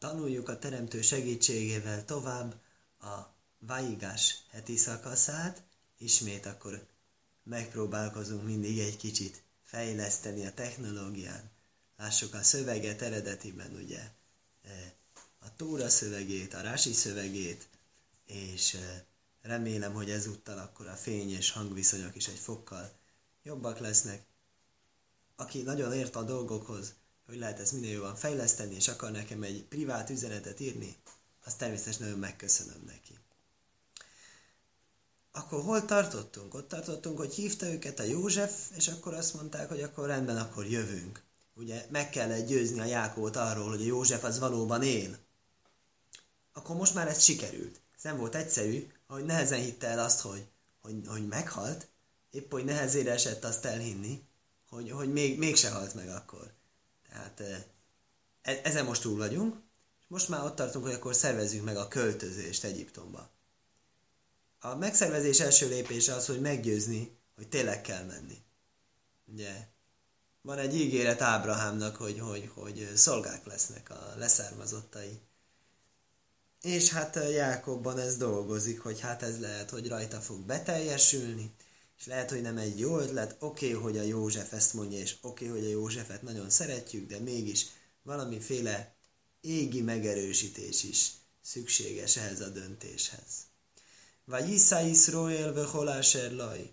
tanuljuk a Teremtő segítségével tovább a Vaigás heti szakaszát, ismét akkor megpróbálkozunk mindig egy kicsit fejleszteni a technológián. Lássuk a szöveget eredetiben, ugye, e, a Tóra szövegét, a Rási szövegét, és e, remélem, hogy ezúttal akkor a fény és hangviszonyok is egy fokkal jobbak lesznek. Aki nagyon ért a dolgokhoz, hogy lehet ezt minél jobban fejleszteni, és akar nekem egy privát üzenetet írni, azt természetesen nagyon megköszönöm neki. Akkor hol tartottunk? Ott tartottunk, hogy hívta őket a József, és akkor azt mondták, hogy akkor rendben, akkor jövünk. Ugye meg kellett győzni a Jákót arról, hogy a József az valóban él. Akkor most már ez sikerült. Ez nem volt egyszerű, hogy nehezen hitte el azt, hogy, hogy, hogy meghalt, épp hogy nehezére esett azt elhinni, hogy, hogy még, mégse halt meg akkor. Tehát e, ezen most túl vagyunk, és most már ott tartunk, hogy akkor szervezzük meg a költözést Egyiptomba. A megszervezés első lépése az, hogy meggyőzni, hogy tényleg kell menni. Ugye, van egy ígéret Ábrahámnak, hogy, hogy, hogy szolgák lesznek a leszármazottai. És hát Jákobban ez dolgozik, hogy hát ez lehet, hogy rajta fog beteljesülni, és lehet, hogy nem egy jó ötlet, oké, okay, hogy a József ezt mondja, és oké, okay, hogy a Józsefet nagyon szeretjük, de mégis valamiféle égi megerősítés is szükséges ehhez a döntéshez. Vagy Isza Iszroél veholáser laj.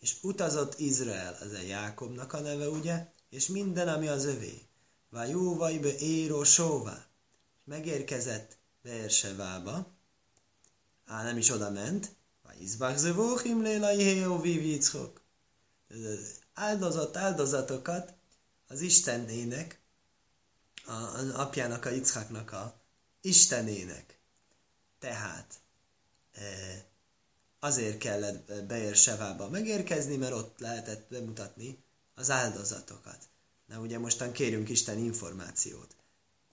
És utazott Izrael, az a Jákobnak a neve, ugye? És minden, ami az övé. Vagy jó vagy be éró sóvá. Megérkezett Beersevába. Á, nem is oda ment, Izbach zevóchim lélai héó vivickok. Áldozott áldozatokat az Istennének, az apjának, a Ickaknak a Istenének. Tehát e, azért kellett Beér Sevába megérkezni, mert ott lehetett bemutatni az áldozatokat. Na ugye mostan kérünk Isten információt.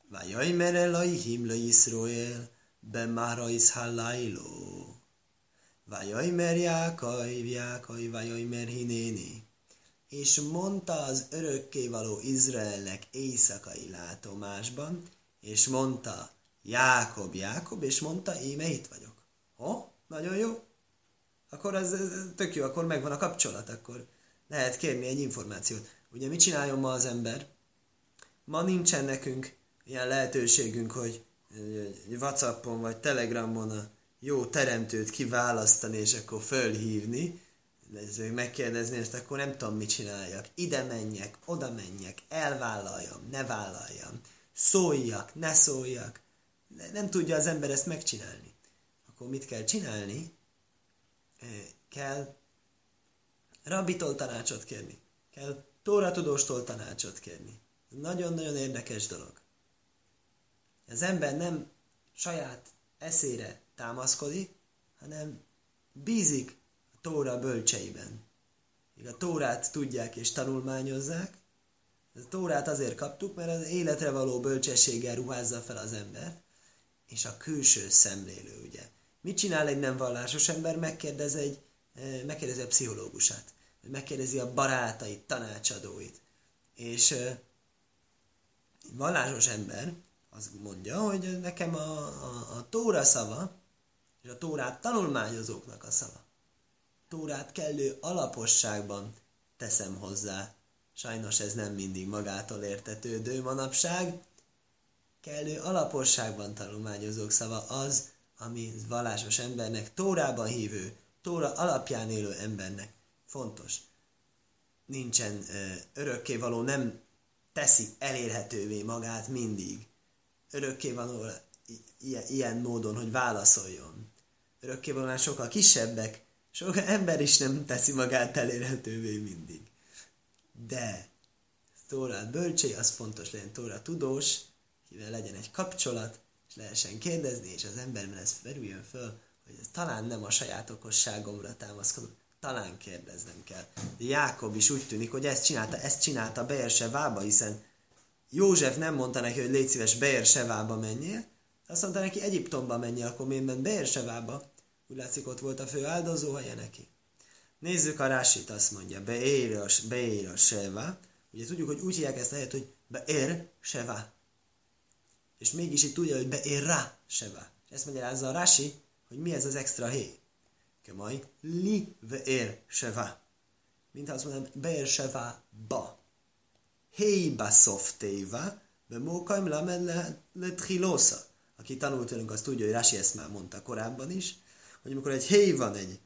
Vajaj merelai himla Iszroél, be mára iszhalláiló. Vajajmer Jákai, Jákai, Vajajmer Hinéni. És mondta az örökkévaló Izraelnek éjszakai látomásban, és mondta Jákob, Jákob, és mondta, íme itt vagyok. Ho? Nagyon jó. Akkor ez, ez tök jó, akkor megvan a kapcsolat, akkor lehet kérni egy információt. Ugye mit csináljon ma az ember? Ma nincsen nekünk ilyen lehetőségünk, hogy Whatsappon vagy Telegramon a jó teremtőt kiválasztani, és akkor fölhívni, megkérdezni, ezt akkor nem tudom, mit csináljak. Ide menjek, oda menjek, elvállaljam, ne vállaljam, szóljak, ne szóljak. Nem tudja az ember ezt megcsinálni. Akkor mit kell csinálni? Kell rabitól tanácsot kérni. Kell tóratudóstól tanácsot kérni. Nagyon-nagyon érdekes dolog. Az ember nem saját eszére támaszkodik, hanem bízik a Tóra bölcseiben. Míg a Tórát tudják és tanulmányozzák, a Tórát azért kaptuk, mert az életre való bölcsességgel ruházza fel az ember, és a külső szemlélő, ugye. Mit csinál egy nem vallásos ember? Megkérdez egy, eh, megkérdezi a pszichológusát, megkérdezi a barátait, tanácsadóit. És egy vallásos ember azt mondja, hogy nekem a, a, a Tóra szava, és a Tórát tanulmányozóknak a szava. Tórát kellő alaposságban teszem hozzá. Sajnos ez nem mindig magától értetődő manapság. Kellő alaposságban tanulmányozók szava az, ami vallásos embernek, Tórában hívő, Tóra alapján élő embernek fontos. Nincsen ö, örökkévaló, nem teszi elérhetővé magát mindig. Örökkévaló ilyen, ilyen módon, hogy válaszoljon örökkévalónál sokkal kisebbek, sok ember is nem teszi magát elérhetővé mindig. De Tórát bölcsé, az fontos legyen Tóra tudós, kivel legyen egy kapcsolat, és lehessen kérdezni, és az emberben ez felüljön föl, hogy ez talán nem a saját okosságomra támaszkodó, talán kérdeznem kell. Jákob is úgy tűnik, hogy ezt csinálta, ezt csinálta Beer Sevába, hiszen József nem mondta neki, hogy légy szíves Beer Sevába menjél, azt mondta neki Egyiptomba menjél, akkor miért ment Beer Sevába? Úgy látszik, ott volt a fő helye neki. Nézzük a Rásit, azt mondja, beér a seva. Ugye tudjuk, hogy úgy hívják ezt a helyet, hogy beér seva. és mégis itt tudja, hogy beér rá seva. Ezt magyarázza a Rashi, hogy mi ez az extra hé. Kemaj, li veér seva. Mint azt mondom, beér seva ba. Héba szoftéva, be mókaim lamed le, le trilósza. Aki tanult velünk, azt tudja, hogy Rasi ezt már mondta korábban is, hogy amikor egy héj van egy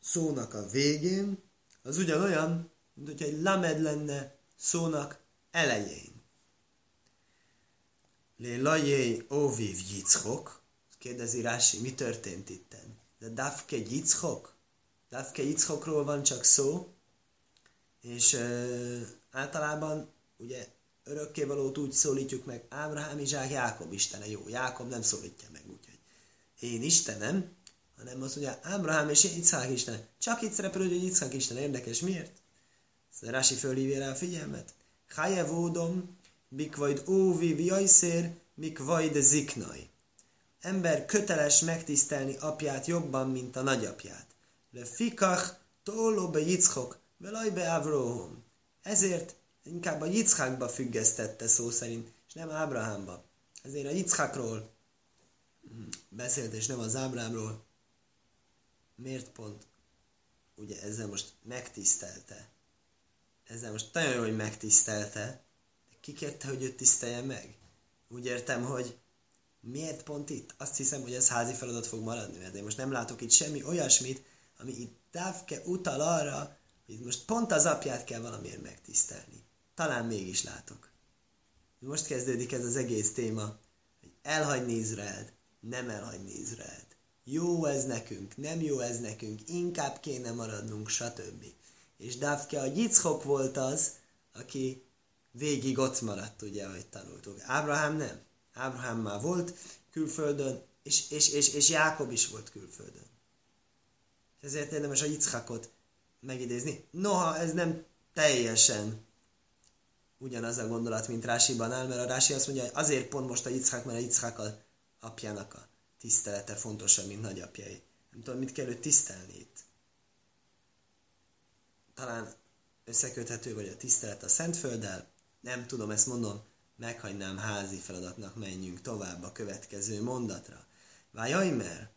szónak a végén, az ugyanolyan, mint hogyha egy lamed lenne szónak elején. Lé lajé óviv Yitzchok, kérdezi Rási, mi történt itten? De Dafke Yitzchok? Dafke Yitzchokról van csak szó, és ö, általában ugye örökkévalót úgy szólítjuk meg, Ábrahám, Izsák, Jákob Istene. Jó, Jákob nem szólítja meg, úgyhogy én Istenem, hanem azt mondja, Ábrahám és Itzhák Isten. Csak itt szerepel, hogy Itzhák Isten. Érdekes, miért? Szóval Rási fölhívja rá a figyelmet. Mik vagy óvi viajszér, vagy ziknai. Ember köteles megtisztelni apját jobban, mint a nagyapját. Le fikach tóló be Yitzchok, velaj be Avrohom. Ezért inkább a Yitzhákba függesztette szó szerint, és nem Ábrahámba. Ezért a Yitzhákról beszélt, és nem az Ábrámról. Miért pont? Ugye ezzel most megtisztelte. Ezzel most nagyon jó, hogy megtisztelte. De ki kérte, hogy őt tisztelje meg? Úgy értem, hogy miért pont itt? Azt hiszem, hogy ez házi feladat fog maradni, mert én most nem látok itt semmi olyasmit, ami itt távke utal arra, hogy most pont az apját kell valamiért megtisztelni. Talán mégis látok. Most kezdődik ez az egész téma, hogy elhagyni Izraelt, nem elhagyni Izraelt. Jó ez nekünk, nem jó ez nekünk, inkább kéne maradnunk, stb. És Dávke a Yitzchok volt az, aki végig ott maradt, ugye, ahogy tanultuk. Ábrahám nem. Ábrahám már volt külföldön, és, és, és, és Jákob is volt külföldön. Ezért érdemes a Yitzchakot megidézni. Noha ez nem teljesen ugyanaz a gondolat, mint Rásiban áll, mert a Rási azt mondja, hogy azért pont most a Yitzhak, mert a Yitzhak a apjának a tisztelete fontosabb, mint nagyapjai. Nem tudom, mit kell őt tisztelni itt. Talán összeköthető vagy a tisztelet a Szentfölddel, nem tudom, ezt mondom, meghagynám házi feladatnak, menjünk tovább a következő mondatra. Vájajmer,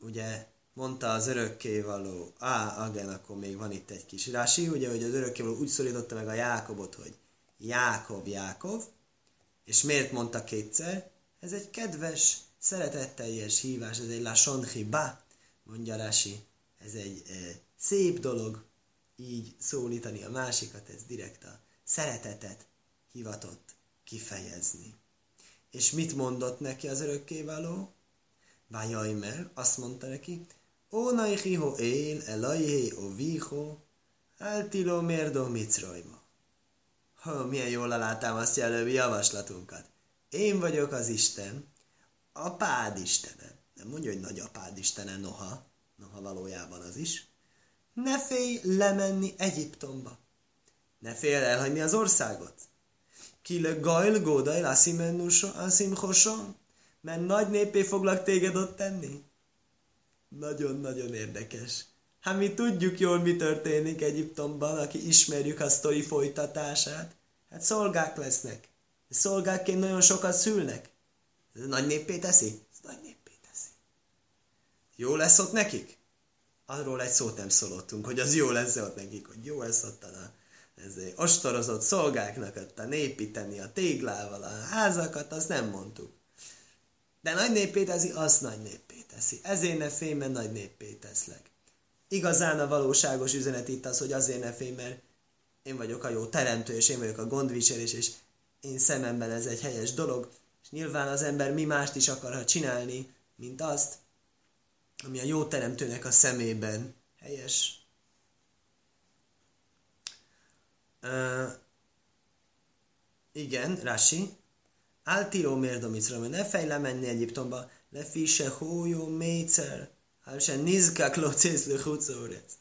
ugye mondta az örökkévaló, á, again, akkor még van itt egy kis rási, ugye, hogy az örökkévaló úgy szólította meg a Jákobot, hogy Jákob, Jákov, és miért mondta kétszer? Ez egy kedves, szeretetteljes hívás, ez egy lashon hiba, mondja Rási, ez egy e, szép dolog, így szólítani a másikat, ez direkt a szeretetet hivatott kifejezni. És mit mondott neki az örökkévaló? Vájajmer, azt mondta neki, Ónaihiho él, elajhé, oviho, eltiló mérdo microjma. Ha, milyen jól alátámasztja előbbi javaslatunkat. Én vagyok az Isten, apád Istene. Nem mondja, hogy nagyapád Istene, noha, noha valójában az is. Ne félj lemenni Egyiptomba. Ne félj elhagyni az országot. Ki le gajl gódaj lászim hoson, mert nagy népé foglak téged ott tenni. Nagyon-nagyon érdekes. Hát mi tudjuk jól, mi történik Egyiptomban, aki ismerjük a sztori folytatását. Hát szolgák lesznek. Szolgákként nagyon sokat szülnek. Ez nagy néppé teszi? Ez nagy néppé teszi. Jó lesz ott nekik? Arról egy szót nem szólottunk, hogy az jó lesz ott nekik, hogy jó lesz ott a ez ostorozott szolgáknak ott a népíteni a téglával a házakat, azt nem mondtuk. De nagy néppé teszi, az nagy néppé teszi. Ezért ne félj, mert nagy néppé teszlek. Igazán a valóságos üzenet itt az, hogy azért ne félj, mert én vagyok a jó teremtő, és én vagyok a gondviselés, és én szememben ez egy helyes dolog, és nyilván az ember mi mást is akarhat csinálni, mint azt, ami a jó teremtőnek a szemében helyes. Uh, igen, Rasi. Áltíró mérdomicra, ne fej lemenni Egyiptomba, lefise hójó mécer, se nizkák locész lehucórec.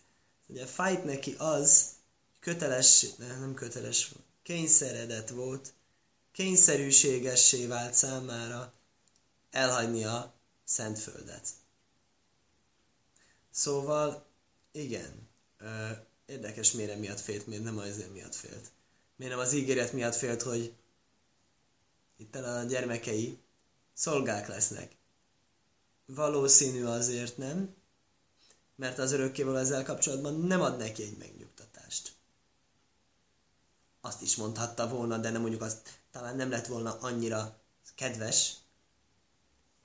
Ugye fájt neki az, köteles, nem, nem köteles, kényszeredett volt, kényszerűségessé vált számára elhagyni a Szentföldet. Szóval, igen, ö, érdekes, miért miatt félt, miért nem azért miatt félt. Miért nem az ígéret miatt félt, hogy itt a gyermekei szolgák lesznek. Valószínű azért nem, mert az örökkéval ezzel kapcsolatban nem ad neki egy megnyugtatást. Azt is mondhatta volna, de nem mondjuk azt talán nem lett volna annyira kedves,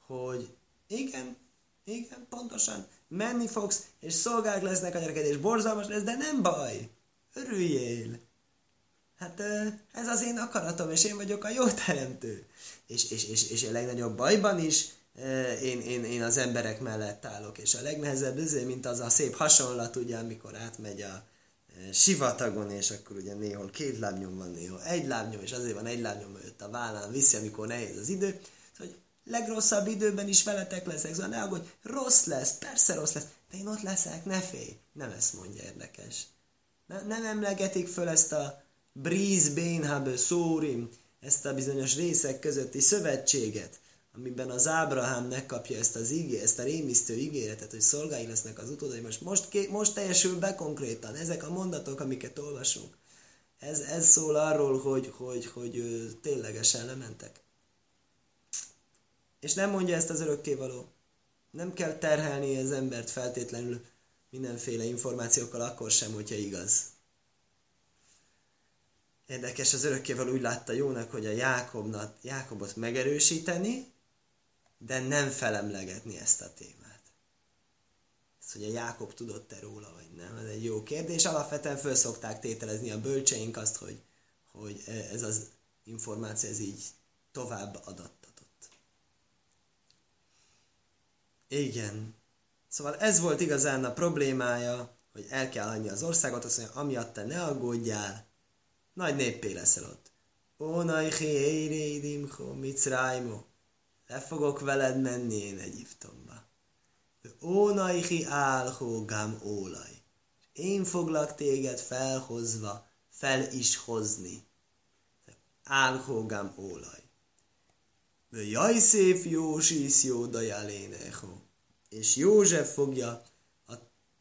hogy igen, igen, pontosan, menni fogsz, és szolgák lesznek a gyereked, és borzalmas lesz, de nem baj, örüljél. Hát ez az én akaratom, és én vagyok a jó teremtő. És, és, és, és a legnagyobb bajban is én, én, én az emberek mellett állok, és a legnehezebb azért, mint az a szép hasonlat, ugye, amikor átmegy a sivatagon, és akkor ugye néhol két lábnyom van, néhol egy lábnyom, és azért van egy lábnyom előtt a vállán viszi, amikor nehéz az idő, hogy legrosszabb időben is veletek leszek, szóval ne aggódj, rossz lesz, persze rossz lesz, de én ott leszek, ne félj. Nem ezt mondja érdekes. Ne, nem emlegetik föl ezt a Breeze Bénhab Szórim, ezt a bizonyos részek közötti szövetséget, amiben az Ábrahám megkapja ezt az ígé, ezt a rémisztő ígéretet, hogy szolgái lesznek az utódai. Most, most, most teljesül be konkrétan ezek a mondatok, amiket olvasunk. Ez, ez szól arról, hogy, hogy, hogy, hogy ténylegesen lementek. És nem mondja ezt az örökkévaló. Nem kell terhelni az embert feltétlenül mindenféle információkkal, akkor sem, hogyha igaz. Érdekes, az örökkévaló úgy látta jónak, hogy a Jákobnat, Jákobot megerősíteni, de nem felemlegetni ezt a témát. Ezt, hogy a Jákob tudott-e róla, vagy nem, ez egy jó kérdés. Alapvetően föl szokták tételezni a bölcseink azt, hogy, hogy ez az információ ez így tovább adattatott. Igen. Szóval ez volt igazán a problémája, hogy el kell hagyni az országot, azt mondja, amiatt te ne aggódjál, nagy néppé leszel ott. Ónajhi érédimho, micrájmo le fogok veled menni én Egyiptomba. Ónaihi álhó gám ólaj. Én foglak téged felhozva, fel is hozni. Álhó gám ólaj. Jaj szép Józsis jó dajaléneho. És József fogja a,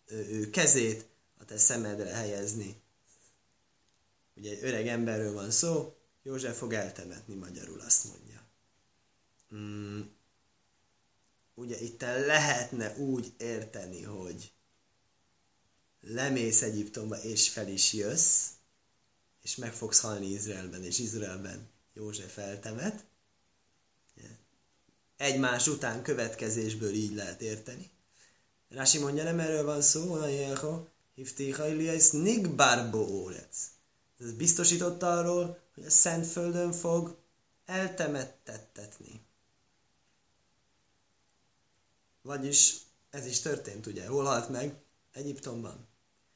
ő kezét a te szemedre helyezni. Ugye egy öreg emberről van szó, József fog eltemetni, magyarul azt mondja mm, ugye itt lehetne úgy érteni, hogy lemész Egyiptomba és fel is jössz, és meg fogsz halni Izraelben, és Izraelben József eltemet. Egymás után következésből így lehet érteni. Rási mondja, nem erről van szó, Najeho, Hiftiha Iliais Nigbarbo Órec. Ez biztosította arról, hogy a Szentföldön fog eltemettettetni. Vagyis ez is történt, ugye? Hol halt meg? Egyiptomban.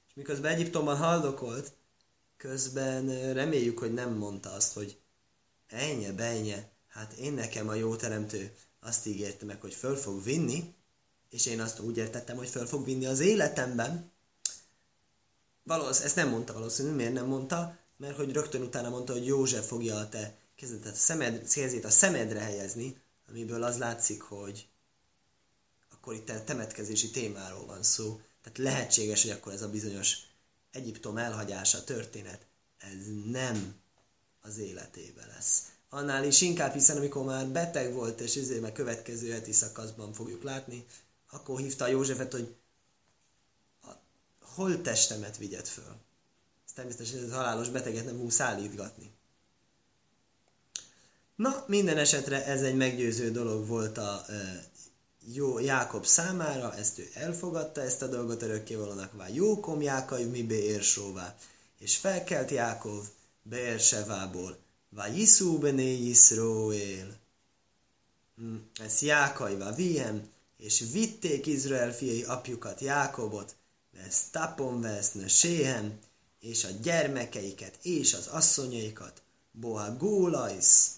És miközben Egyiptomban haldokolt, közben reméljük, hogy nem mondta azt, hogy ennyi, benye, hát én nekem a jó teremtő azt ígérte meg, hogy föl fog vinni, és én azt úgy értettem, hogy föl fog vinni az életemben. Valószínűleg, ezt nem mondta valószínű, miért nem mondta? Mert hogy rögtön utána mondta, hogy József fogja a te kezedet, a szemed, a szemedre helyezni, amiből az látszik, hogy akkor itt temetkezési témáról van szó. Tehát lehetséges, hogy akkor ez a bizonyos Egyiptom elhagyása történet, ez nem az életébe lesz. Annál is inkább, hiszen amikor már beteg volt, és ezért meg következő heti szakaszban fogjuk látni, akkor hívta Józsefet, hogy a holttestemet vigyed föl. Ez természetesen ez halálos beteget nem húsz állítgatni. Na, minden esetre ez egy meggyőző dolog volt a jó Jákob számára, ezt ő elfogadta, ezt a dolgot örökkévalónak. Jókom Jákai mi Beérsóvá. És felkelt Jákov Beérsevából. Vá Jiszú bené Jiszróél. Hm, ez Jákaiva Vihem, és vitték Izrael fiai apjukat, Jákobot, vesz tapon veszne Séhem, és a gyermekeiket, és az asszonyaikat, Boha Gólajsz,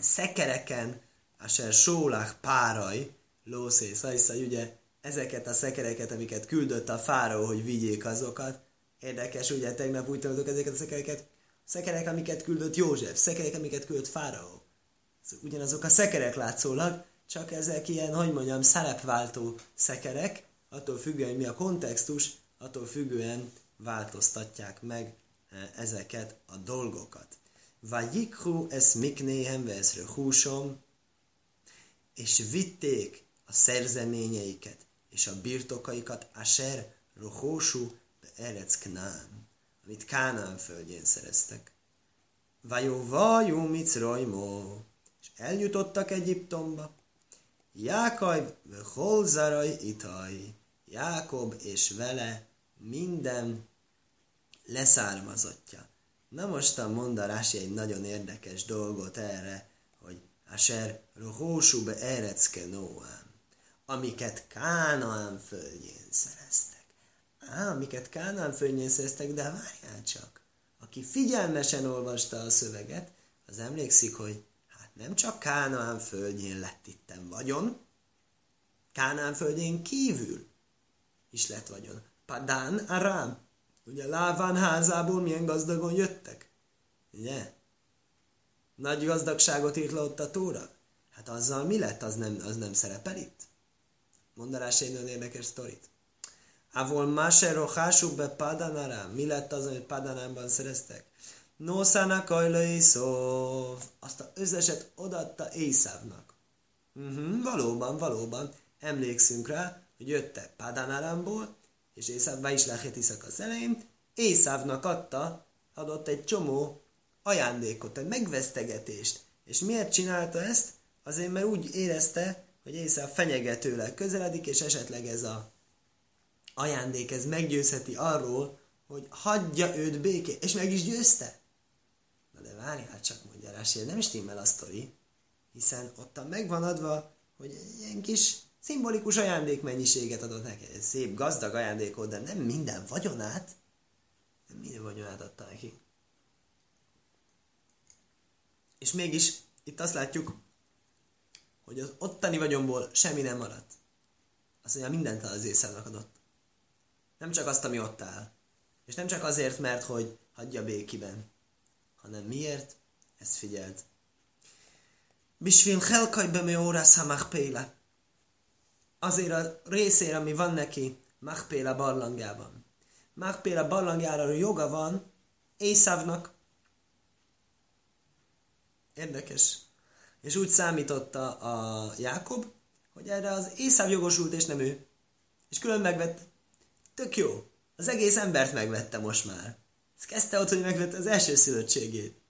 szekereken, Asher Sólach páraj, lószé, szajsza, ugye ezeket a szekereket, amiket küldött a fáraó, hogy vigyék azokat. Érdekes, ugye tegnap úgy tanultuk ezeket a szekereket. Szekerek, amiket küldött József, szekerek, amiket küldött fáraó. Ugyanazok a szekerek látszólag, csak ezek ilyen, hogy mondjam, szerepváltó szekerek, attól függően, hogy mi a kontextus, attól függően változtatják meg eh, ezeket a dolgokat. Vajikhu es miknéhem veszre húsom, és vitték a szerzeményeiket és a birtokaikat Asher Rohósú de Erec Knán, amit Kánán földjén szereztek. Vajó vajú microjmó, és eljutottak Egyiptomba. Jákaj, holzaraj itaj, Jákob és vele minden leszármazottja. Na mond a Rási egy nagyon érdekes dolgot erre, hogy Asher rohósú be erecke Noám, amiket Kánaán földjén szereztek. Á, amiket Kánaán földjén szereztek, de várjál csak. Aki figyelmesen olvasta a szöveget, az emlékszik, hogy hát nem csak Kánaán földjén lett itten vagyon, Kánaán földjén kívül is lett vagyon. Padán Arám. Ugye Láván házából milyen gazdagon jöttek? Ugye? Nagy gazdagságot írt le ott a tóra? Hát azzal mi lett, az nem, az nem szerepel itt? Mondarás egy nagyon érdekes sztorit. Avol Mase rohásuk be Padanara. Mi lett az, amit Padanánban szereztek? Nószána kajlai szó. Azt a összeset odaadta Észávnak. Uh-huh, valóban, valóban. Emlékszünk rá, hogy jöttek Padanaramból, és Észáv is lehet iszak az elején, Észávnak adta, adott egy csomó ajándékot, egy megvesztegetést. És miért csinálta ezt? Azért, mert úgy érezte, hogy Észáv fenyegetőleg közeledik, és esetleg ez a ajándék, ez meggyőzheti arról, hogy hagyja őt béké, és meg is győzte. Na de várjál csak, mondja Rási, nem stimmel a sztori, hiszen ott megvan adva, hogy ilyen kis szimbolikus ajándékmennyiséget adott neki. Ez szép, gazdag ajándékot, de nem minden vagyonát, nem minden vagyonát adta neki. És mégis itt azt látjuk, hogy az ottani vagyomból semmi nem maradt. Azt mondja, mindent az észre adott. Nem csak azt, ami ott áll. És nem csak azért, mert hogy hagyja békiben, hanem miért? Ezt figyelt. Bisvil helkaj be órász péle azért a részére, ami van neki Machpéla barlangjában. Machpéla barlangjára joga van Észávnak. Érdekes. És úgy számította a Jákob, hogy erre az Észáv jogosult, és nem ő. És külön megvett. Tök jó. Az egész embert megvette most már. Ez kezdte ott, hogy megvette az első szülöttségét.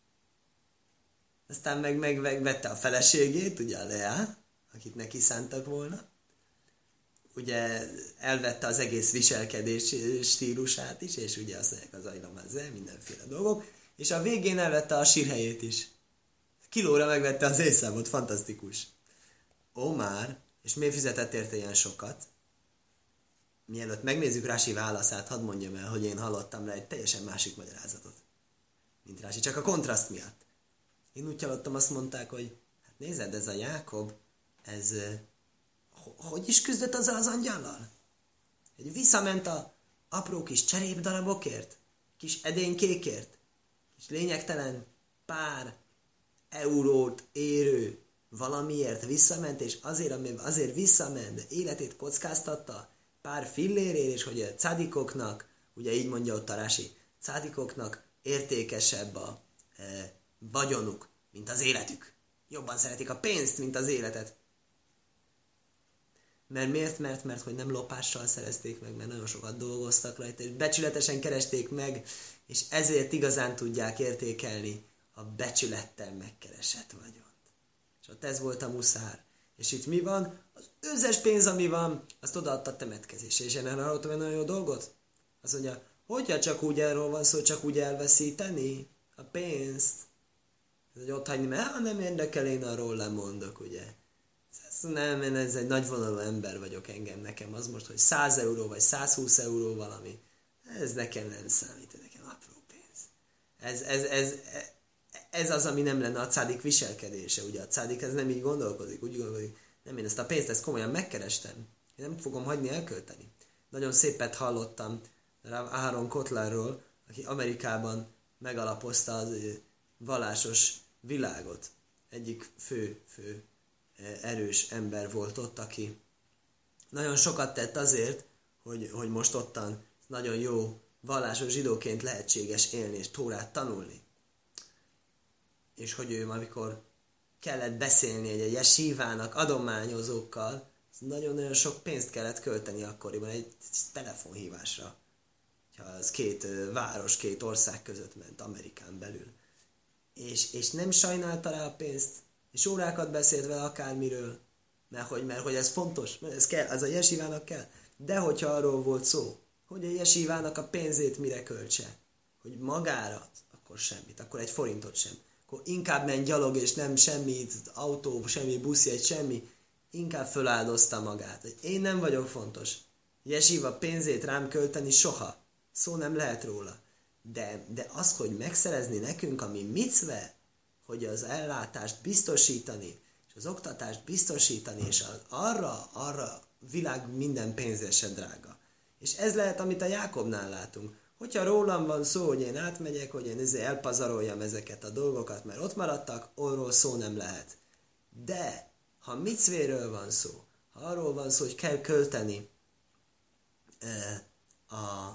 Aztán meg megvette a feleségét, ugye a Lea, akit neki szántak volna ugye elvette az egész viselkedés stílusát is, és ugye azt az ajlamazze, mindenféle dolgok, és a végén elvette a sírhelyét is. Kilóra megvette az éjszávot, fantasztikus. Ó már, és miért fizetett érte ilyen sokat? Mielőtt megnézzük Rási válaszát, hadd mondjam el, hogy én hallottam rá egy teljesen másik magyarázatot, mint Rási, csak a kontraszt miatt. Én úgy hallottam, azt mondták, hogy hát nézed, ez a Jákob, ez hogy is küzdött azzal az angyallal? Hogy visszament a apró kis cserépdarabokért, kis edénykékért, kis lényegtelen pár eurót érő valamiért visszament, és azért, azért visszament, életét kockáztatta pár fillérért, és hogy a cadikoknak, ugye így mondja ott a Rási, cadikoknak értékesebb a e, vagyonuk, mint az életük. Jobban szeretik a pénzt, mint az életet. Mert miért? Mert, mert hogy nem lopással szerezték meg, mert nagyon sokat dolgoztak rajta, és becsületesen keresték meg, és ezért igazán tudják értékelni a becsülettel megkeresett vagyont. És ott ez volt a muszár. És itt mi van? Az összes pénz, ami van, azt odaadta a temetkezésre. És én hallottam egy nagyon jó dolgot. Azt mondja, hogyha csak úgy erről van szó, csak úgy elveszíteni a pénzt. Ez hogy ott hagyni, mert nem érdekel, én arról lemondok, ugye nem, én ez egy nagyvonalú ember vagyok engem, nekem az most, hogy 100 euró vagy 120 euró valami, ez nekem nem számít, ez nekem apró pénz. Ez, ez, ez, ez az, ami nem lenne a cádik viselkedése, ugye a cádik ez nem így gondolkodik, úgy gondolkodik, nem én ezt a pénzt, ezt komolyan megkerestem, én nem fogom hagyni elkölteni. Nagyon szépet hallottam Aaron Kotlerről, aki Amerikában megalapozta az vallásos világot. Egyik fő, fő erős ember volt ott, aki nagyon sokat tett azért, hogy, hogy most ottan nagyon jó vallásos zsidóként lehetséges élni és Tórát tanulni. És hogy ő amikor kellett beszélni egy jesívának adományozókkal, nagyon-nagyon sok pénzt kellett költeni akkoriban egy telefonhívásra. Ha az két város, két ország között ment Amerikán belül. És, és nem sajnálta rá a pénzt, és órákat beszélt vele akármiről, mert hogy, mert hogy ez fontos, mert ez kell, az a jesívának kell. De hogyha arról volt szó, hogy a jesívának a pénzét mire költse, hogy magára, akkor semmit, akkor egy forintot sem. Akkor inkább menj gyalog, és nem semmi autó, semmi buszjegy, semmi, inkább föláldozta magát. Hogy én nem vagyok fontos. Jesiva pénzét rám költeni soha. Szó nem lehet róla. De, de az, hogy megszerezni nekünk, ami micve, hogy az ellátást biztosítani, és az oktatást biztosítani, és az, arra, arra világ minden pénze se drága. És ez lehet, amit a Jákobnál látunk. Hogyha rólam van szó, hogy én átmegyek, hogy én ezért elpazaroljam ezeket a dolgokat, mert ott maradtak, arról szó nem lehet. De, ha micvéről van szó, ha arról van szó, hogy kell költeni a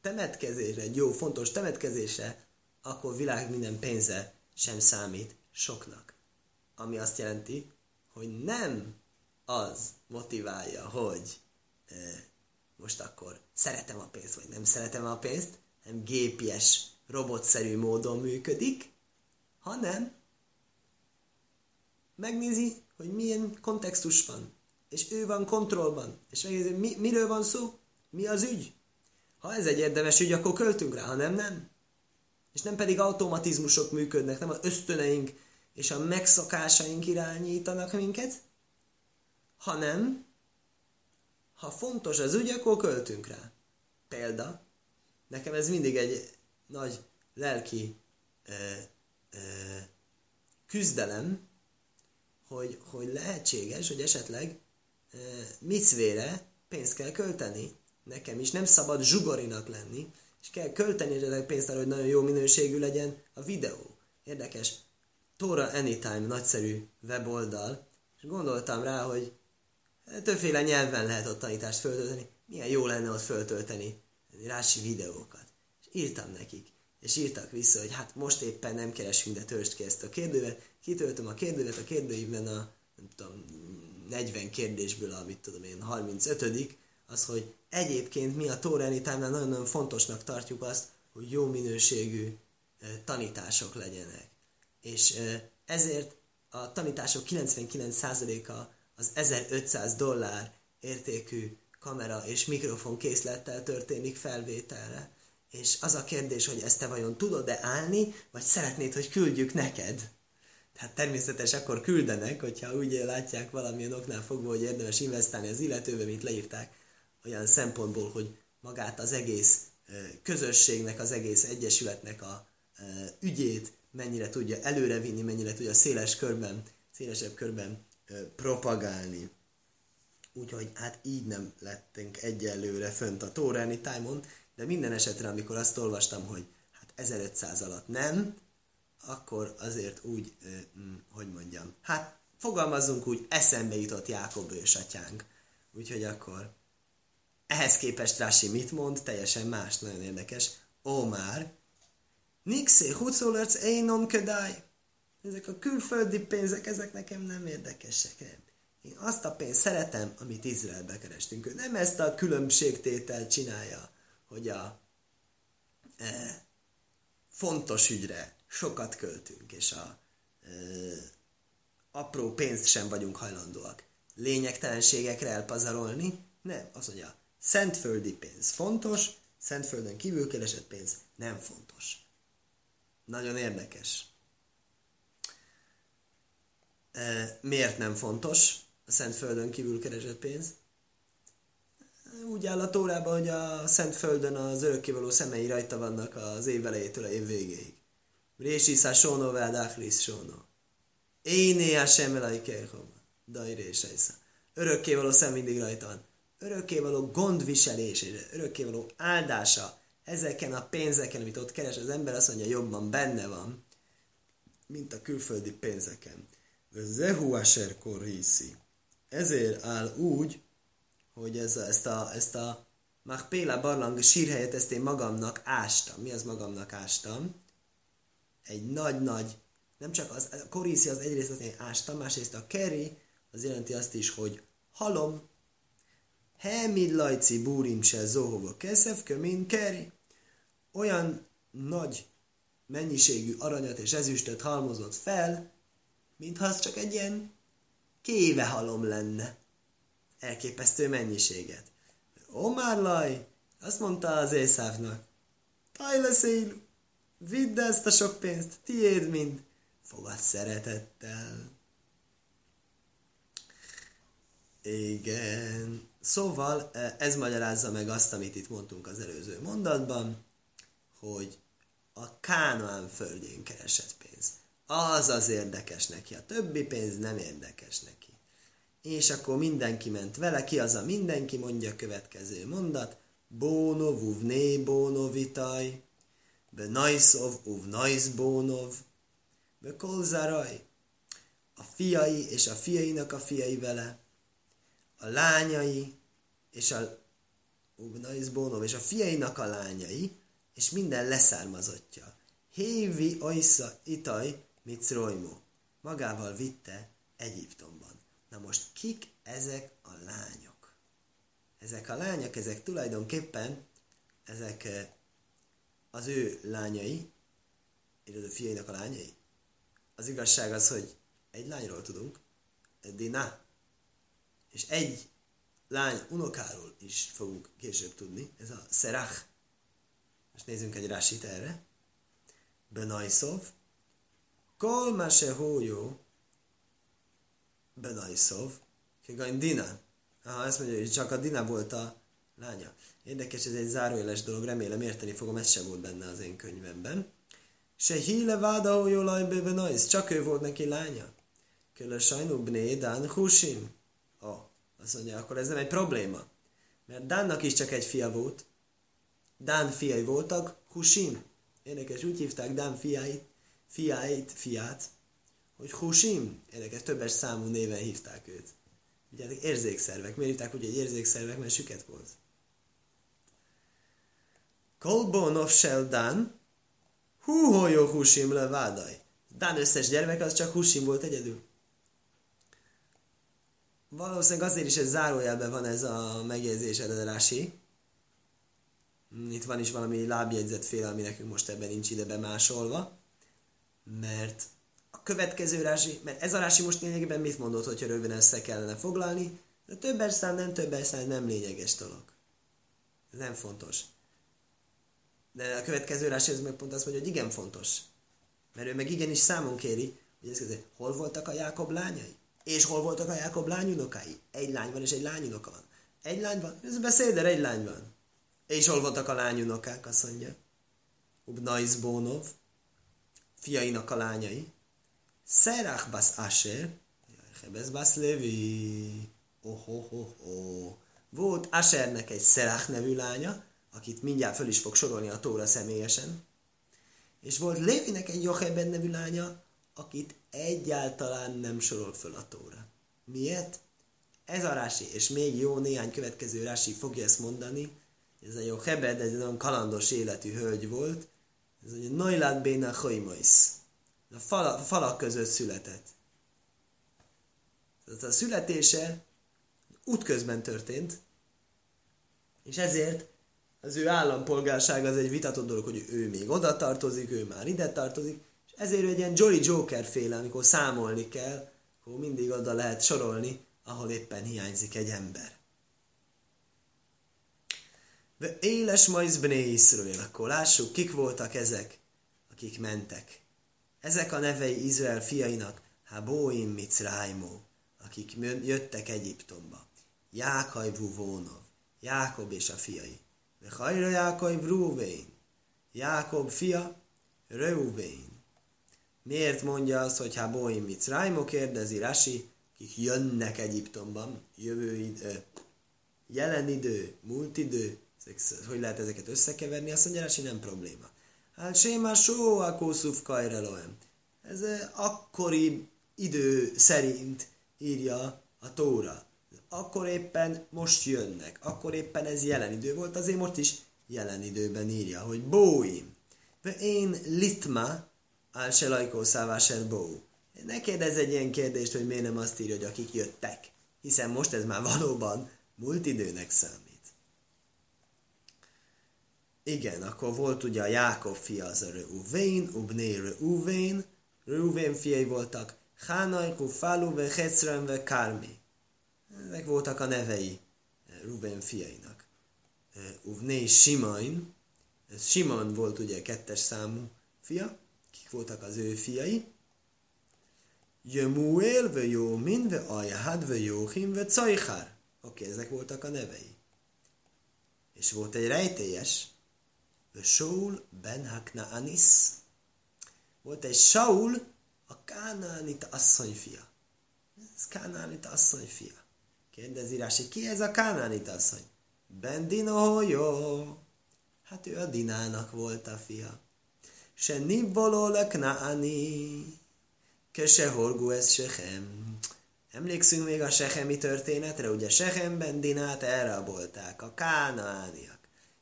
temetkezésre, egy jó, fontos temetkezésre, akkor világ minden pénze sem számít soknak. Ami azt jelenti, hogy nem az motiválja, hogy most akkor szeretem a pénzt, vagy nem szeretem a pénzt, nem gépies, robotszerű módon működik, hanem megnézi, hogy milyen kontextus van, és ő van kontrollban, és megnézi, mi, miről van szó, mi az ügy. Ha ez egy érdemes ügy, akkor költünk rá, ha nem, nem. És nem pedig automatizmusok működnek, nem az ösztöneink és a megszokásaink irányítanak minket, hanem ha fontos az ügy, akkor költünk rá. Példa, nekem ez mindig egy nagy lelki ö, ö, küzdelem, hogy, hogy lehetséges, hogy esetleg ö, micvére pénzt kell költeni. Nekem is nem szabad zsugorinak lenni, és kell költeni esetleg pénzt arra, hogy nagyon jó minőségű legyen a videó. Érdekes. Tóra Anytime nagyszerű weboldal, és gondoltam rá, hogy többféle nyelven lehet ott tanítást föltölteni. Milyen jó lenne ott föltölteni rási videókat. És írtam nekik. És írtak vissza, hogy hát most éppen nem keresünk, de törst ki ezt a kérdővet. Kitöltöm a kérdővet, a kérdőívben a nem tudom, 40 kérdésből, amit tudom én, 35 az, hogy egyébként mi a Tóra Anytime-nál nagyon-nagyon fontosnak tartjuk azt, hogy jó minőségű tanítások legyenek. És ezért a tanítások 99%-a az 1500 dollár értékű kamera és mikrofon készlettel történik felvételre. És az a kérdés, hogy ezt te vajon tudod-e állni, vagy szeretnéd, hogy küldjük neked? Tehát természetes akkor küldenek, hogyha úgy látják valamilyen oknál fogva, hogy érdemes investálni az illetőbe, mint leírták, olyan szempontból, hogy magát az egész közösségnek, az egész egyesületnek a ügyét mennyire tudja előrevinni, mennyire tudja széles körben, szélesebb körben propagálni. Úgyhogy hát így nem lettünk egyelőre fönt a Tóráni Tájmon, de minden esetre, amikor azt olvastam, hogy hát 1500 alatt nem, akkor azért úgy, mm, hogy mondjam, hát fogalmazzunk úgy, eszembe jutott Jákob ősatyánk. Úgyhogy akkor ehhez képest Rási mit mond? Teljesen más, nagyon érdekes. Ó már, Nixé, hucolörc, énon kedály. Ezek a külföldi pénzek, ezek nekem nem érdekesek. Én azt a pénzt szeretem, amit Izraelbe kerestünk. Ő nem ezt a különbségtételt csinálja, hogy a e, fontos ügyre sokat költünk, és a e, apró pénzt sem vagyunk hajlandóak lényegtelenségekre elpazarolni. Nem, az mondja, szentföldi pénz fontos, szentföldön kívül keresett pénz nem fontos. Nagyon érdekes. Miért nem fontos a Szent Földön kívül keresett pénz? Úgy áll a tórában, hogy a Szent Földön az örökkévaló szemei rajta vannak az év elejétől a év végéig. Résiszá sóno vádáhlisz sóno. Éné a semelai kerhom. Daj résejszá. Örökkévaló szem mindig rajta van. Örökkévaló gondviselés, örökkévaló áldása ezeken a pénzeken, amit ott keres az ember, azt mondja, jobban benne van, mint a külföldi pénzeken. Zehu Asher Korhiszi. Ezért áll úgy, hogy ez a, ezt a, ezt a Machpéla barlang sírhelyet ezt én magamnak ástam. Mi az magamnak ástam? Egy nagy-nagy nem csak az, a koriszi az egyrészt azt jelenti, ástam, másrészt a keri az jelenti azt is, hogy halom. Hemid lajci búrim se zohova keszef kömin keri. Olyan nagy mennyiségű aranyat és ezüstöt halmozott fel, mintha az csak egy ilyen kéve halom lenne. Elképesztő mennyiséget. Omárlaj, azt mondta az Észávnak, Tajleszél, vidd ezt a sok pénzt, tiéd mind, fogad szeretettel. Igen. Szóval e, ez magyarázza meg azt, amit itt mondtunk az előző mondatban, hogy a Kánoán földjén keresett. Az az érdekes neki, a többi pénz nem érdekes neki. És akkor mindenki ment vele, ki az a mindenki, mondja a következő mondat, Bónov, uvné bónov itaj, be najszov, uv najsz bónov, be kolzaraj, a fiai és a fiainak a fiai vele, a lányai és a uv najsz bónov, és a fiainak a lányai, és minden leszármazottja. Hévi ajsza itaj mitzrojmo. Magával vitte Egyiptomban. Na most kik ezek a lányok? Ezek a lányok, ezek tulajdonképpen ezek eh, az ő lányai, illetve a fiainak a lányai. Az igazság az, hogy egy lányról tudunk, Dina, és egy lány unokáról is fogunk később tudni, ez a Serach. Most nézzünk egy rásit erre. Benajszov, Kol ma se hójó, Benajszov, Kegain Dina. Aha, ezt mondja, hogy csak a Dina volt a lánya. Érdekes, ez egy zárójeles dolog, remélem érteni fogom, ez sem volt benne az én könyvemben. Se híle váda jólaj Benajsz, csak ő volt neki lánya. Köle sajnú bné dán husim. Ó, oh, azt mondja, akkor ez nem egy probléma. Mert Dánnak is csak egy fia volt. Dán fiai voltak, Husim. Érdekes, úgy hívták Dán fiáit, fiáit, fiát, hogy Husim. Érdekes, többes számú néven hívták őt. Ugye érzékszervek. Miért hívták úgy egy érzékszervek? Mert süket volt. Kolbonov sel Dan, húholyó Husim le vádaj. Dán összes gyermek az csak Husim volt egyedül. Valószínűleg azért is ez zárójelben van ez a megjegyzés erederási. Itt van is valami lábjegyzetféle, ami nekünk most ebben nincs ide bemásolva. Mert a következő rási, mert ez a rási most lényegében mit mondott, hogyha röviden össze kellene foglalni, de többes szám nem többes szám nem lényeges dolog. Ez nem fontos. De a következő rási ez meg pont azt mondja, hogy igen fontos. Mert ő meg igenis számon kéri, hogy ez hol voltak a Jákob lányai? És hol voltak a Jákob lányunokái? Egy lány van és egy lányunoka van. Egy lány van, ez beszéder, egy lány van. És hol voltak a lányunokák, azt mondja. Ubnaiz Bónov, fiainak a lányai. Szerach bas Asher, Hebez bas Levi. Oh, oh, oh, oh. Volt Ashernek egy Szerach nevű lánya, akit mindjárt föl is fog sorolni a Tóra személyesen. És volt Lévinek egy Jochebed nevű lánya, akit egyáltalán nem sorol föl a Tóra. Miért? Ez a rási, és még jó néhány következő rási fogja ezt mondani, ez a Jochebed, egy nagyon kalandos életű hölgy volt, ez ugye Noilat Béna Choimois. A falak, között született. Tehát a születése útközben történt, és ezért az ő állampolgárság az egy vitatott dolog, hogy ő még oda tartozik, ő már ide tartozik, és ezért egy ilyen Jolly Joker féle, amikor számolni kell, akkor mindig oda lehet sorolni, ahol éppen hiányzik egy ember. De éles majsz bné akkor lássuk, kik voltak ezek, akik mentek. Ezek a nevei Izrael fiainak, Habóim Mitzrájmó, akik jöttek Egyiptomba. Jákaj Vuvónov, Jákob és a fiai. Hajra Jákob Rúvén, Jákob fia, Reuvén. Miért mondja azt, hogy Habóim Mitzrájmó, kérdezi Rasi, akik jönnek Egyiptomban, jövő idő, jelen idő, múlt idő, hogy lehet ezeket összekeverni, azt mondja, hogy nem probléma. Hát sémá só a kószuf kajreloem. Ez akkori idő szerint írja a Tóra. Akkor éppen most jönnek, akkor éppen ez jelen idő volt, azért most is jelen időben írja, hogy bóim. Én litma, Al se lajkó szávásel bó. Ne kérdezz egy ilyen kérdést, hogy miért nem azt írja, hogy akik jöttek. Hiszen most ez már valóban múlt időnek számít. Igen, akkor volt ugye a Jákob fia az a Reuvén, Ubné Reuvén, Reuvén fiai voltak, Hánaj, Kufalu, ve ve Kármi. Ezek voltak a nevei Reuven fiainak. Uvné Simain, ez Simon volt ugye kettes számú fia, kik voltak az ő fiai. Jömuel, ve Jómin, ve Ajahad, ve Jóhim, ve Cajhár. Oké, ezek voltak a nevei. És volt egy rejtélyes, Saul ben Haknaanis. Volt egy Saul, a Kánánita asszony fia. Ez Kánánita asszony fia. Kérdezi Rási, ki ez a Kánánita asszony? Ben Dino, jó. Hát ő a Dinának volt a fia. Se nibboló leknáni, ke se horgú ez sehem. Emlékszünk még a sehemi történetre, ugye Sehemben Dinát elrabolták, a kánaániak.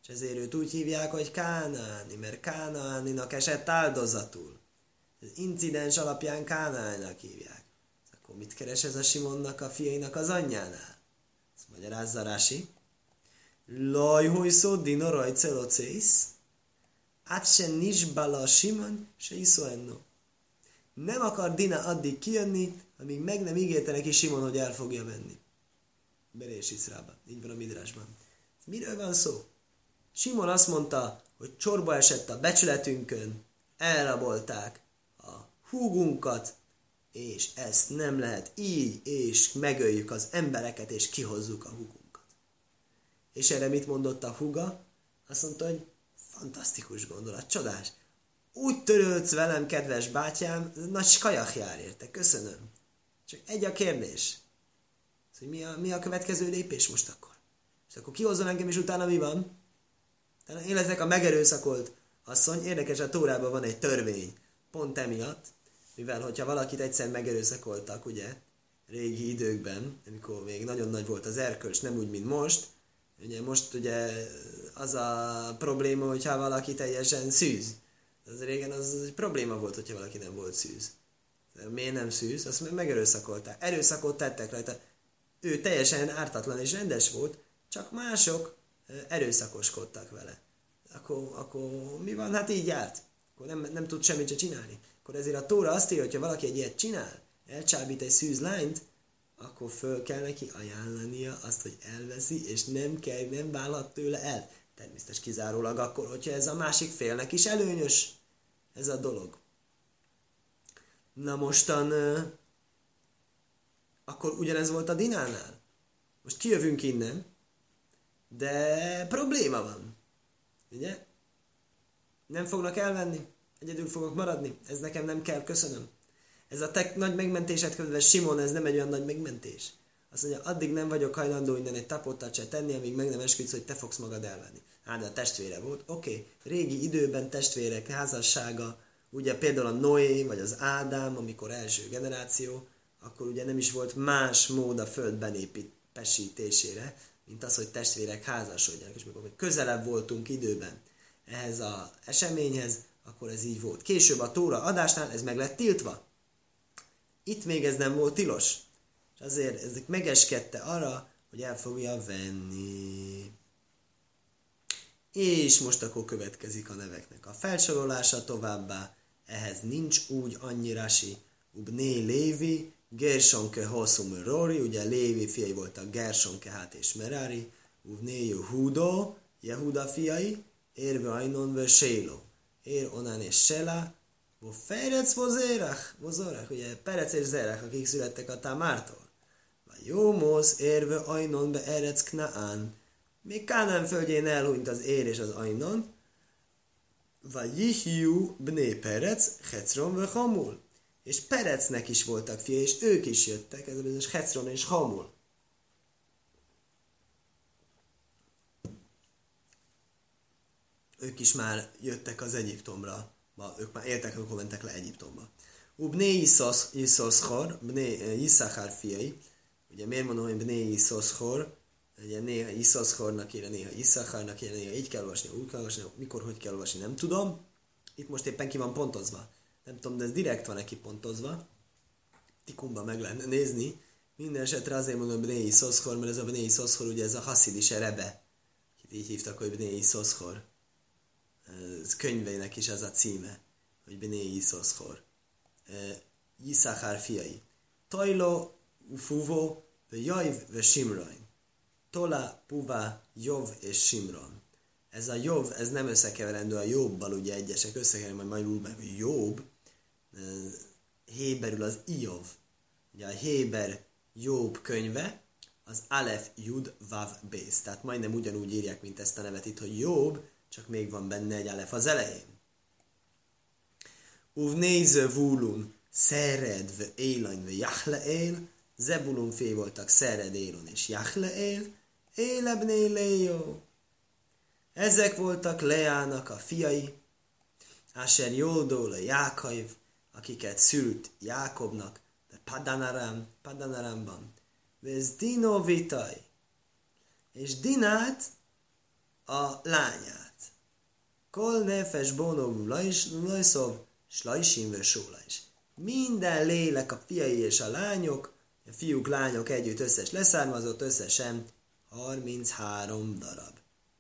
És ezért őt úgy hívják, hogy Kánáni, mert Kánáninak esett áldozatul. Az incidens alapján Kánának hívják. Akkor mit keres ez a Simonnak a fiainak az anyjánál? Ezt magyarázza Rási. Laj, hogy szó dino rajcelocész? Át se nisbala Simon, se iszó enno. Nem akar Dina addig kijönni, amíg meg nem ígérte neki Simon, hogy el fogja venni. Berés Iszrába. Így van a Midrásban. Miről van szó? Simon azt mondta, hogy csorba esett a becsületünkön, elrabolták a húgunkat, és ezt nem lehet így, és megöljük az embereket, és kihozzuk a húgunkat. És erre mit mondott a húga? Azt mondta, hogy fantasztikus gondolat, csodás. Úgy törődsz velem, kedves bátyám, nagy kajak jár érte, köszönöm. Csak egy a kérdés. Hogy mi a, mi a következő lépés most akkor? És akkor kihozzon engem, és utána mi van? Tehát én leszek a megerőszakolt asszony. Érdekes, a Tórában van egy törvény. Pont emiatt, mivel hogyha valakit egyszer megerőszakoltak, ugye, régi időkben, amikor még nagyon nagy volt az erkölcs, nem úgy, mint most, ugye most ugye az a probléma, hogyha valaki teljesen szűz. Az régen az egy probléma volt, hogyha valaki nem volt szűz. De miért nem szűz? Azt megerőszakolták. Erőszakot tettek rajta. Ő teljesen ártatlan és rendes volt, csak mások erőszakoskodtak vele. Akkor, akkor mi van? Hát így járt. Akkor nem, nem tud semmit se csinálni. Akkor ezért a Tóra azt írja, hogyha valaki egy ilyet csinál, elcsábít egy szűz lányt, akkor föl kell neki ajánlania azt, hogy elveszi, és nem kell, nem válhat tőle el. Természetesen kizárólag akkor, hogyha ez a másik félnek is előnyös, ez a dolog. Na mostan, akkor ugyanez volt a Dinánál. Most kijövünk innen, de probléma van. Ugye? Nem fognak elvenni, egyedül fogok maradni, ez nekem nem kell, köszönöm. Ez a te nagy megmentésed, kedves Simon, ez nem egy olyan nagy megmentés. Azt mondja, addig nem vagyok hajlandó innen egy tapottat se tenni, amíg meg nem esküdsz, hogy te fogsz magad elvenni. Hát, de a testvére volt. Oké, okay. régi időben testvérek házassága, ugye például a Noé, vagy az Ádám, amikor első generáció, akkor ugye nem is volt más mód a föld benépítésére, mint az, hogy testvérek házasodjanak. És mikor közelebb voltunk időben ehhez az eseményhez, akkor ez így volt. Később a Tóra adásnál ez meg lett tiltva. Itt még ez nem volt tilos. És azért ezek megeskedte arra, hogy el fogja venni. És most akkor következik a neveknek a felsorolása továbbá. Ehhez nincs úgy annyirási Ubné Lévi, Gersonke Hosszum Rory, ugye Lévi fiai voltak Gersonke hát és Merari, Ubné Jehudo, Jehuda fiai, Érve Ainon ve Sélo, Ér Onán és Sela, Vo Ferec Vozérach, Vozorach, ugye Perec és Zerach, akik születtek a Támártól. Vagy Jómosz érve Ainon be Erec Knaán. Még Kánán földjén elhunyt az Ér és az Ainon. Vagy Jihjú Bné Perec, Hecron ve Hamul. És Perecnek is voltak fia, és ők is jöttek, ez a bizonyos Hecron és Hamul. Ők is már jöttek az Egyiptomra ma, ők már éltek, amikor mentek le Egyiptomba. Ubné Iszoszchor, Bné Iszachár fiai, ugye miért mondom, hogy Bné Iszoszchor, ugye néha Iszoszchornak írja, néha Iszachárnak írja, néha így kell olvasni, úgy kell olvasni, mikor, hogy kell olvasni, nem tudom. Itt most éppen ki van pontozva. Nem tudom, de ez direkt van neki pontozva. Tikumban meg lehetne nézni. Minden esetre azért mondom Bnei Szoszkor, mert ez a Bnei Szoszkor, ugye ez a Hasidis Rebe, akit így hívtak, hogy Bnei Szoszkor. Ez könyveinek is az a címe, hogy Bnei Szoszkor. Yiszachár fiai. Tajlo, Fuvo, Jajv, ve Simrain. Tola, Puva, Jov és Simron. Ez a Jov, ez nem összekeverendő a Jobbal, ugye egyesek összekeverik, majd magyarul meg Jobb. Héberül az Iov. Ugye a Héber Jobb könyve, az Alef Jud Vav Bész. Tehát majdnem ugyanúgy írják, mint ezt a nevet itt, hogy Jobb, csak még van benne egy Alef az elején. Uv néző vúlun, szeredve élanyve jachle él, Zebulun fé voltak Szered Élon és Jachle Él, Élebné Léjó. Ezek voltak Leának a fiai, Asher Jódó le Jákaiv, akiket szült Jákobnak, de Padanaram, Padanaramban. Vez Dino Vitaj, és Dinát a lányát. Kol nefes bonov lajszov, slajsim is. Minden lélek, a fiai és a lányok, a fiúk, lányok együtt összes leszármazott, összesen 33 darab.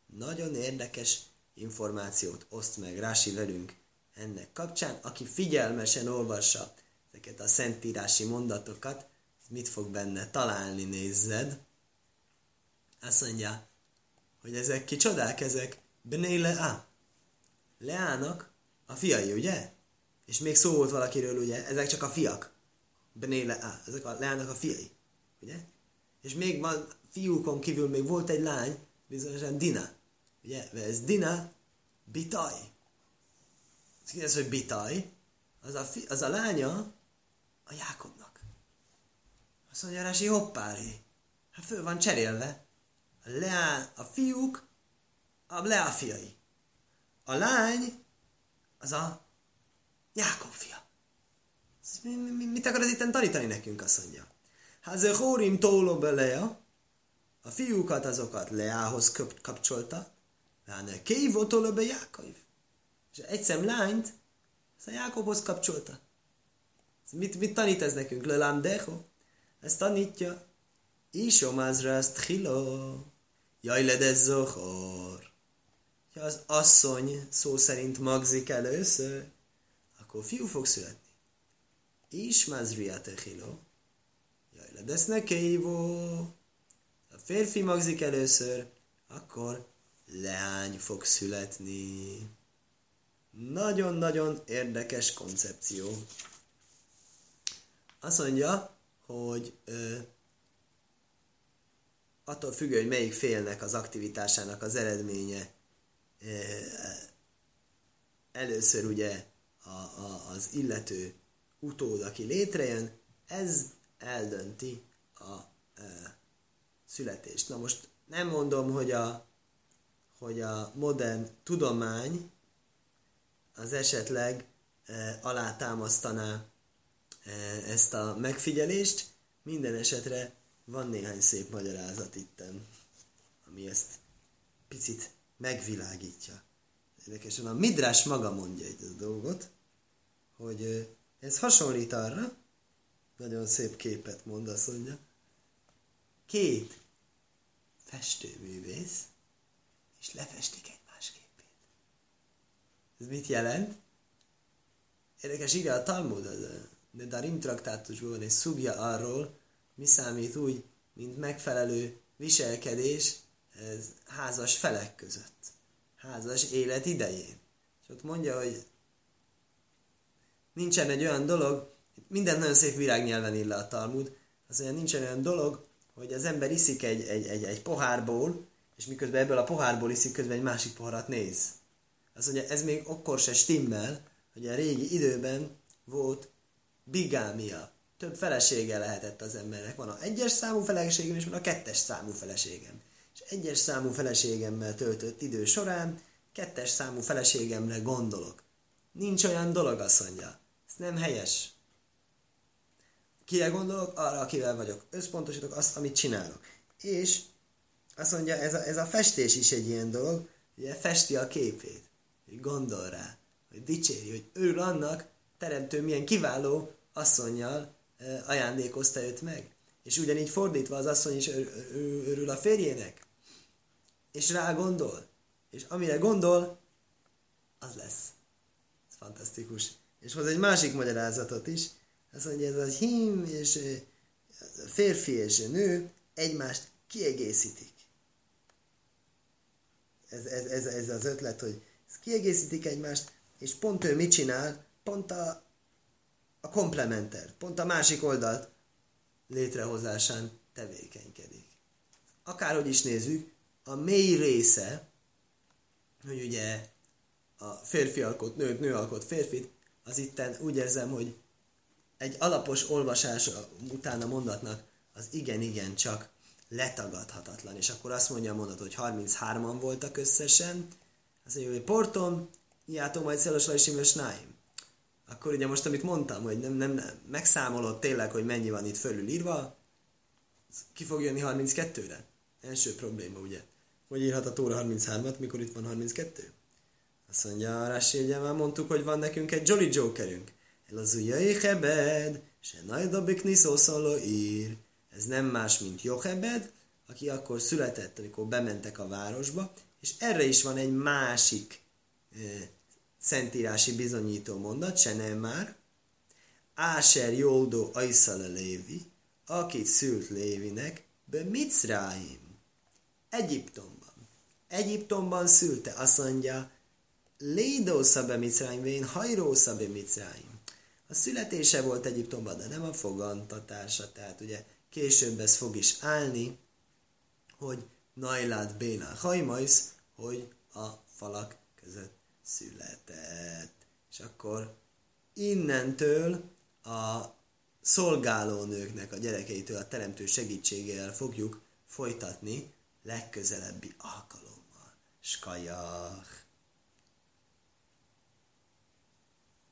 Nagyon érdekes információt oszt meg Rási velünk ennek kapcsán. Aki figyelmesen olvassa ezeket a szentírási mondatokat, mit fog benne találni, nézzed. Azt mondja, hogy ezek ki csodák, ezek Bné Leá. Leának a fiai, ugye? És még szó volt valakiről, ugye? Ezek csak a fiak. Bené Leá, ezek a Leának a fiai, ugye? És még van, fiúkon kívül még volt egy lány, bizonyosan Dina, ugye? Ez Dina Bitaj. Ez kérdez, hogy Bitaj, az a, fi, az a lánya a Jákobnak. Azt mondja Rási, hoppári. Hát föl van cserélve. A, Leá, a fiúk, a Leá fiai. A lány, az a Jákob fia. Mit akar ez itt tanítani nekünk, azt mondja. Hát ze hórim tóló beleja, a fiúkat azokat Leához kapcsolta, láne kévó tóló be Jákaiv. És egy szem lányt, az a Jákobhoz kapcsolta. Mit, mit tanít ez nekünk? Lelám deho? Ezt tanítja. Isomázra ezt hilo. Jaj, ledez zohor. Ha az asszony szó szerint magzik először, akkor fiú fog születni. Is mazriat echilo. Jaj, ledesznek kévó. A férfi magzik először, akkor leány fog születni. Nagyon-nagyon érdekes koncepció. Azt mondja, hogy ö, attól függő, hogy melyik félnek az aktivitásának az eredménye, ö, először ugye a, a, az illető utód, aki létrejön, ez eldönti a e, születést. Na most nem mondom, hogy a, hogy a modern tudomány az esetleg e, alátámasztaná e, ezt a megfigyelést, minden esetre van néhány szép magyarázat itten, ami ezt picit megvilágítja. Érdekesen a Midrás maga mondja egy dolgot, hogy ez hasonlít arra, nagyon szép képet mond, azt mondja, két festőművész, és lefestik képét. Ez mit jelent? Érdekes, írja a Talmud, de Darim traktátusban van egy szubja arról, mi számít úgy, mint megfelelő viselkedés ez házas felek között, házas élet idején. És ott mondja, hogy nincsen egy olyan dolog, minden nagyon szép virágnyelven ír le a Talmud, azt mondja, nincsen olyan dolog, hogy az ember iszik egy, egy, egy, egy pohárból, és miközben ebből a pohárból iszik, közben egy másik poharat néz. Azt mondja, ez még akkor se stimmel, hogy a régi időben volt bigámia. Több felesége lehetett az embernek. Van a egyes számú feleségem, és van a kettes számú feleségem. És egyes számú feleségemmel töltött idő során kettes számú feleségemre gondolok. Nincs olyan dolog, azt mondja nem helyes. Kire gondolok? Arra, akivel vagyok. Összpontosítok azt, amit csinálok. És azt mondja, ez a, ez a festés is egy ilyen dolog, ugye festi a képét, hogy gondol rá, hogy dicséri, hogy örül annak, teremtő milyen kiváló asszonyjal ajándékozta őt meg. És ugyanígy fordítva az asszony is örül a férjének. És rá gondol. És amire gondol, az lesz. Ez fantasztikus. És hoz egy másik magyarázatot is. Azt mondja, ez az hím és férfi és nő egymást kiegészítik. Ez, ez, ez, ez az ötlet, hogy kiegészítik egymást, és pont ő mit csinál? Pont a, a komplementer, pont a másik oldalt létrehozásán tevékenykedik. Akárhogy is nézzük, a mély része, hogy ugye a férfi alkot nőt, nő alkot férfit, az itten úgy érzem, hogy egy alapos olvasás után mondatnak az igen-igen csak letagadhatatlan. És akkor azt mondja a mondat, hogy 33-an voltak összesen, azt mondja, hogy portom, ijátom majd szelos és náim. Akkor ugye most, amit mondtam, hogy nem, nem, nem megszámolod tényleg, hogy mennyi van itt fölülírva, ki fog jönni 32-re? Első probléma, ugye? Hogy írhat a Tóra 33-at, mikor itt van 32? Azt mondja, Rási, ugye már mondtuk, hogy van nekünk egy Jolly Jokerünk. El az ujjai hebed, se najdabik niszószaló ír. Ez nem más, mint Jochebed, aki akkor született, amikor bementek a városba, és erre is van egy másik e, szentírási bizonyító mondat, se nem már. Áser Jódó Aiszale Lévi, akit szült Lévinek, be Mitzráim, Egyiptomban. Egyiptomban szülte, azt mondja, Lédósza be Mitzráim, vén hajrósza be Mitzráim. A születése volt Egyiptomban, de nem a fogantatása, tehát ugye később ez fog is állni, hogy Najlát Bénál hajmajsz, hogy a falak között született. És akkor innentől a szolgálónőknek a gyerekeitől a teremtő segítségével fogjuk folytatni legközelebbi alkalommal. Skajach!